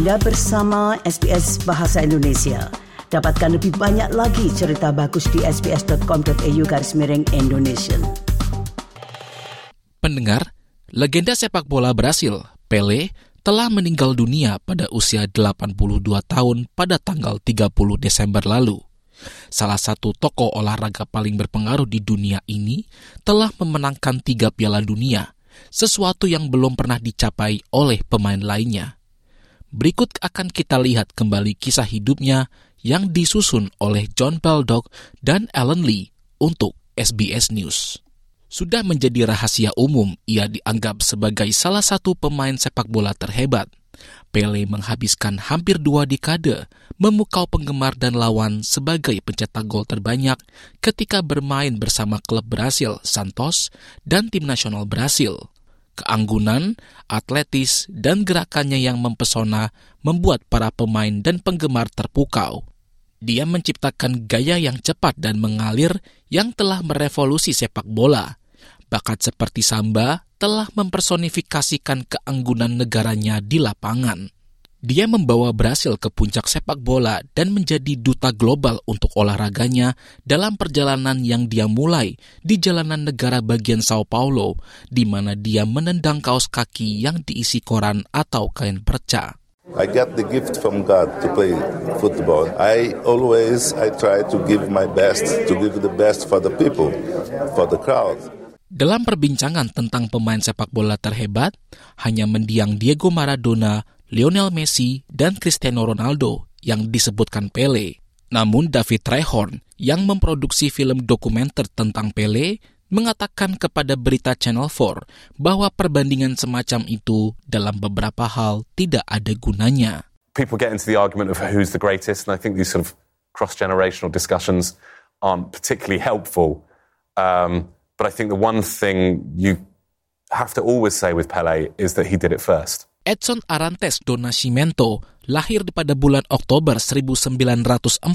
Anda bersama SBS Bahasa Indonesia. Dapatkan lebih banyak lagi cerita bagus di sbs.com.au garis miring Indonesia. Pendengar, legenda sepak bola Brasil, Pele, telah meninggal dunia pada usia 82 tahun pada tanggal 30 Desember lalu. Salah satu tokoh olahraga paling berpengaruh di dunia ini telah memenangkan tiga piala dunia, sesuatu yang belum pernah dicapai oleh pemain lainnya. Berikut akan kita lihat kembali kisah hidupnya yang disusun oleh John Baldock dan Alan Lee untuk SBS News. Sudah menjadi rahasia umum, ia dianggap sebagai salah satu pemain sepak bola terhebat. Pele menghabiskan hampir dua dekade memukau penggemar dan lawan sebagai pencetak gol terbanyak ketika bermain bersama klub Brasil Santos dan tim nasional Brasil. Keanggunan, atletis, dan gerakannya yang mempesona membuat para pemain dan penggemar terpukau. Dia menciptakan gaya yang cepat dan mengalir yang telah merevolusi sepak bola. Bakat seperti Samba telah mempersonifikasikan keanggunan negaranya di lapangan. Dia membawa Brasil ke puncak sepak bola dan menjadi duta global untuk olahraganya dalam perjalanan yang dia mulai di jalanan negara bagian Sao Paulo, di mana dia menendang kaos kaki yang diisi koran atau kain perca. I get the gift from God to play football. I always I try to give my best, to give the best for the people, for the crowd. Dalam perbincangan tentang pemain sepak bola terhebat, hanya mendiang Diego Maradona Lionel Messi, dan Cristiano Ronaldo yang disebutkan Pele. Namun David Trehorn yang memproduksi film dokumenter tentang Pele mengatakan kepada berita Channel 4 bahwa perbandingan semacam itu dalam beberapa hal tidak ada gunanya. People get into the argument of who's the greatest, and I think these sort of cross-generational discussions aren't particularly helpful. Um, but I think the one thing you have to always say with Pele is that he did it first. Edson Arantes do Nascimento lahir pada bulan Oktober 1940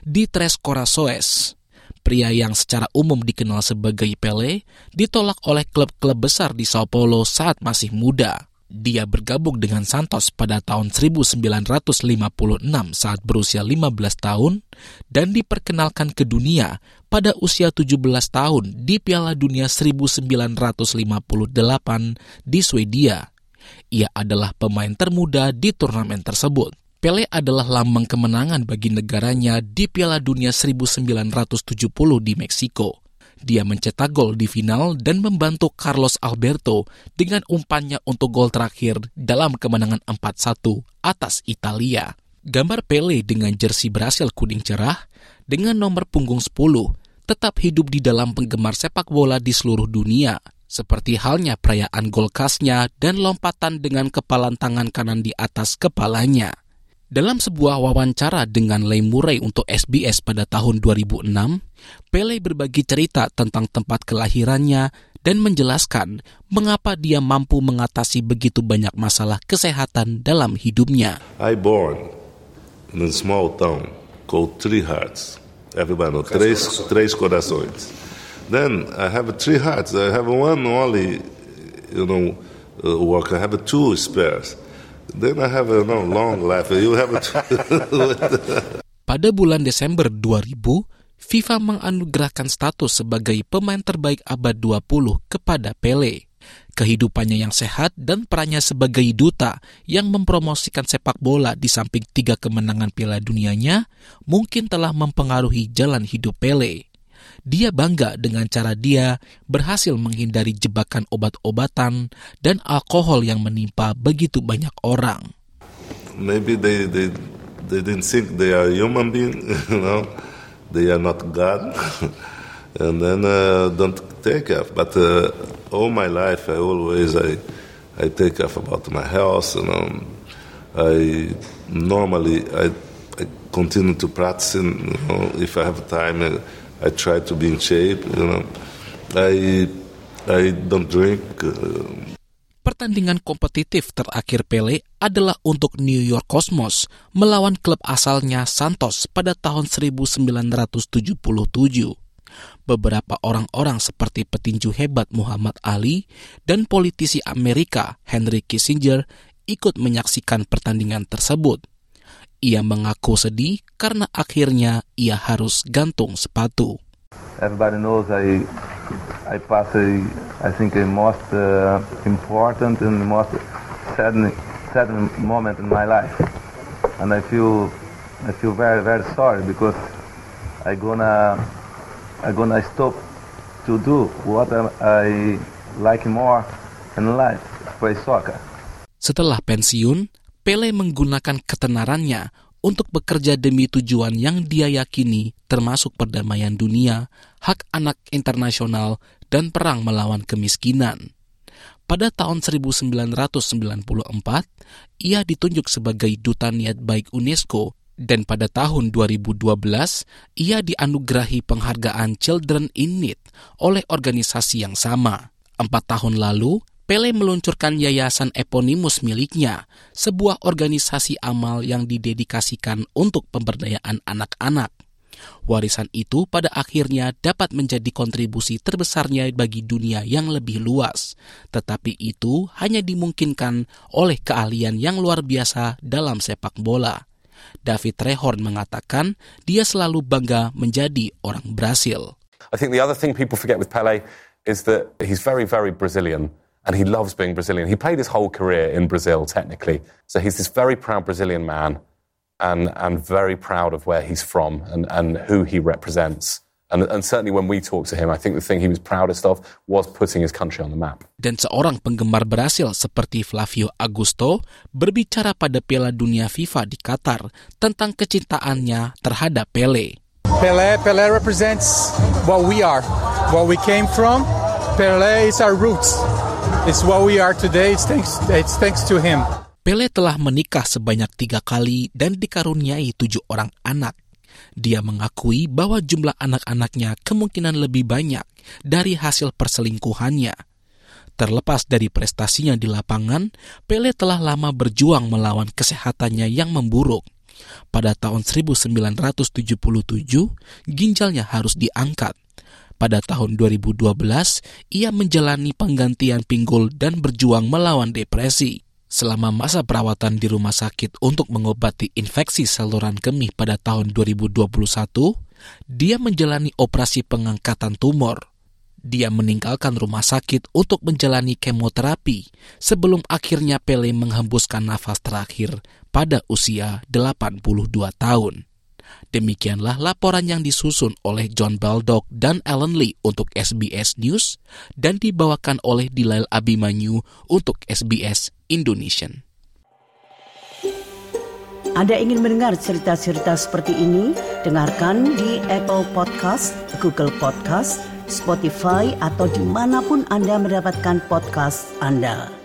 di Tres Corazones. Pria yang secara umum dikenal sebagai Pele ditolak oleh klub-klub besar di Sao Paulo saat masih muda. Dia bergabung dengan Santos pada tahun 1956 saat berusia 15 tahun dan diperkenalkan ke dunia pada usia 17 tahun di Piala Dunia 1958 di Swedia ia adalah pemain termuda di turnamen tersebut. Pele adalah lambang kemenangan bagi negaranya di Piala Dunia 1970 di Meksiko. Dia mencetak gol di final dan membantu Carlos Alberto dengan umpannya untuk gol terakhir dalam kemenangan 4-1 atas Italia. Gambar Pele dengan jersey Brasil kuning cerah dengan nomor punggung 10 tetap hidup di dalam penggemar sepak bola di seluruh dunia seperti halnya perayaan gol khasnya dan lompatan dengan kepalan tangan kanan di atas kepalanya. Dalam sebuah wawancara dengan Leigh Murray untuk SBS pada tahun 2006, Pele berbagi cerita tentang tempat kelahirannya dan menjelaskan mengapa dia mampu mengatasi begitu banyak masalah kesehatan dalam hidupnya. I born in a small town called Three Hearts. Everybody knows Tres, Tres Corazones. Then I have three hearts. I have one only, you know, uh, work. I have two spares. Then I have a no, long life. You have a Pada bulan Desember 2000, FIFA menganugerahkan status sebagai pemain terbaik abad 20 kepada Pele. Kehidupannya yang sehat dan perannya sebagai duta yang mempromosikan sepak bola di samping tiga kemenangan Piala Dunianya mungkin telah mempengaruhi jalan hidup Pele. Dia bangga dengan cara dia berhasil menghindari jebakan obat-obatan dan alkohol yang menimpa begitu banyak orang. Maybe they they they didn't think they are human being, you know. They are not God. and then uh, don't take care. But uh, all my life, I always I I take care about my health. You know, I normally I, I continue to practice. You know, if I have time. I try to be in shape, you know. I I don't drink. Uh, Pertandingan kompetitif terakhir Pele adalah untuk New York Cosmos melawan klub asalnya Santos pada tahun 1977. Beberapa orang-orang seperti petinju hebat Muhammad Ali dan politisi Amerika Henry Kissinger ikut menyaksikan pertandingan tersebut. Ia mengaku sedih karena akhirnya ia harus gantung sepatu. Everybody knows I I pass a, I think the most uh, important and most sad sad moment in my life, and I feel I feel very very sorry because I gonna I gonna stop to do what I like more in life, play soccer. Setelah pensiun, Pele menggunakan ketenarannya untuk bekerja demi tujuan yang dia yakini termasuk perdamaian dunia, hak anak internasional, dan perang melawan kemiskinan. Pada tahun 1994, ia ditunjuk sebagai duta niat baik UNESCO dan pada tahun 2012 ia dianugerahi penghargaan Children in Need oleh organisasi yang sama. Empat tahun lalu, Pele meluncurkan yayasan eponimus miliknya, sebuah organisasi amal yang didedikasikan untuk pemberdayaan anak-anak. Warisan itu pada akhirnya dapat menjadi kontribusi terbesarnya bagi dunia yang lebih luas, tetapi itu hanya dimungkinkan oleh keahlian yang luar biasa dalam sepak bola. David Rehorn mengatakan dia selalu bangga menjadi orang Brasil. I think the other thing people forget with Pele is that he's very, very Brazilian. And he loves being Brazilian. He played his whole career in Brazil, technically. So he's this very proud Brazilian man and, and very proud of where he's from and, and who he represents. And, and certainly when we talked to him, I think the thing he was proudest of was putting his country on the map. Dan seorang penggemar Brasil seperti Flavio Augusto berbicara pada Piala Dunia FIFA di Qatar tentang kecintaannya terhadap Pele. Pele, Pele represents what we are, what we came from. Pele is our roots. It's what we are today. It's thanks, it's thanks to him. Pele telah menikah sebanyak tiga kali dan dikaruniai tujuh orang anak. Dia mengakui bahwa jumlah anak-anaknya kemungkinan lebih banyak dari hasil perselingkuhannya. Terlepas dari prestasinya di lapangan, Pele telah lama berjuang melawan kesehatannya yang memburuk. Pada tahun 1977, ginjalnya harus diangkat pada tahun 2012, ia menjalani penggantian pinggul dan berjuang melawan depresi. Selama masa perawatan di rumah sakit untuk mengobati infeksi saluran kemih pada tahun 2021, dia menjalani operasi pengangkatan tumor. Dia meninggalkan rumah sakit untuk menjalani kemoterapi sebelum akhirnya Pele menghembuskan nafas terakhir pada usia 82 tahun. Demikianlah laporan yang disusun oleh John Baldock dan Alan Lee untuk SBS News dan dibawakan oleh Dilail Abimanyu untuk SBS Indonesian. Anda ingin mendengar cerita-cerita seperti ini? Dengarkan di Apple Podcast, Google Podcast, Spotify, atau di mana pun Anda mendapatkan podcast Anda.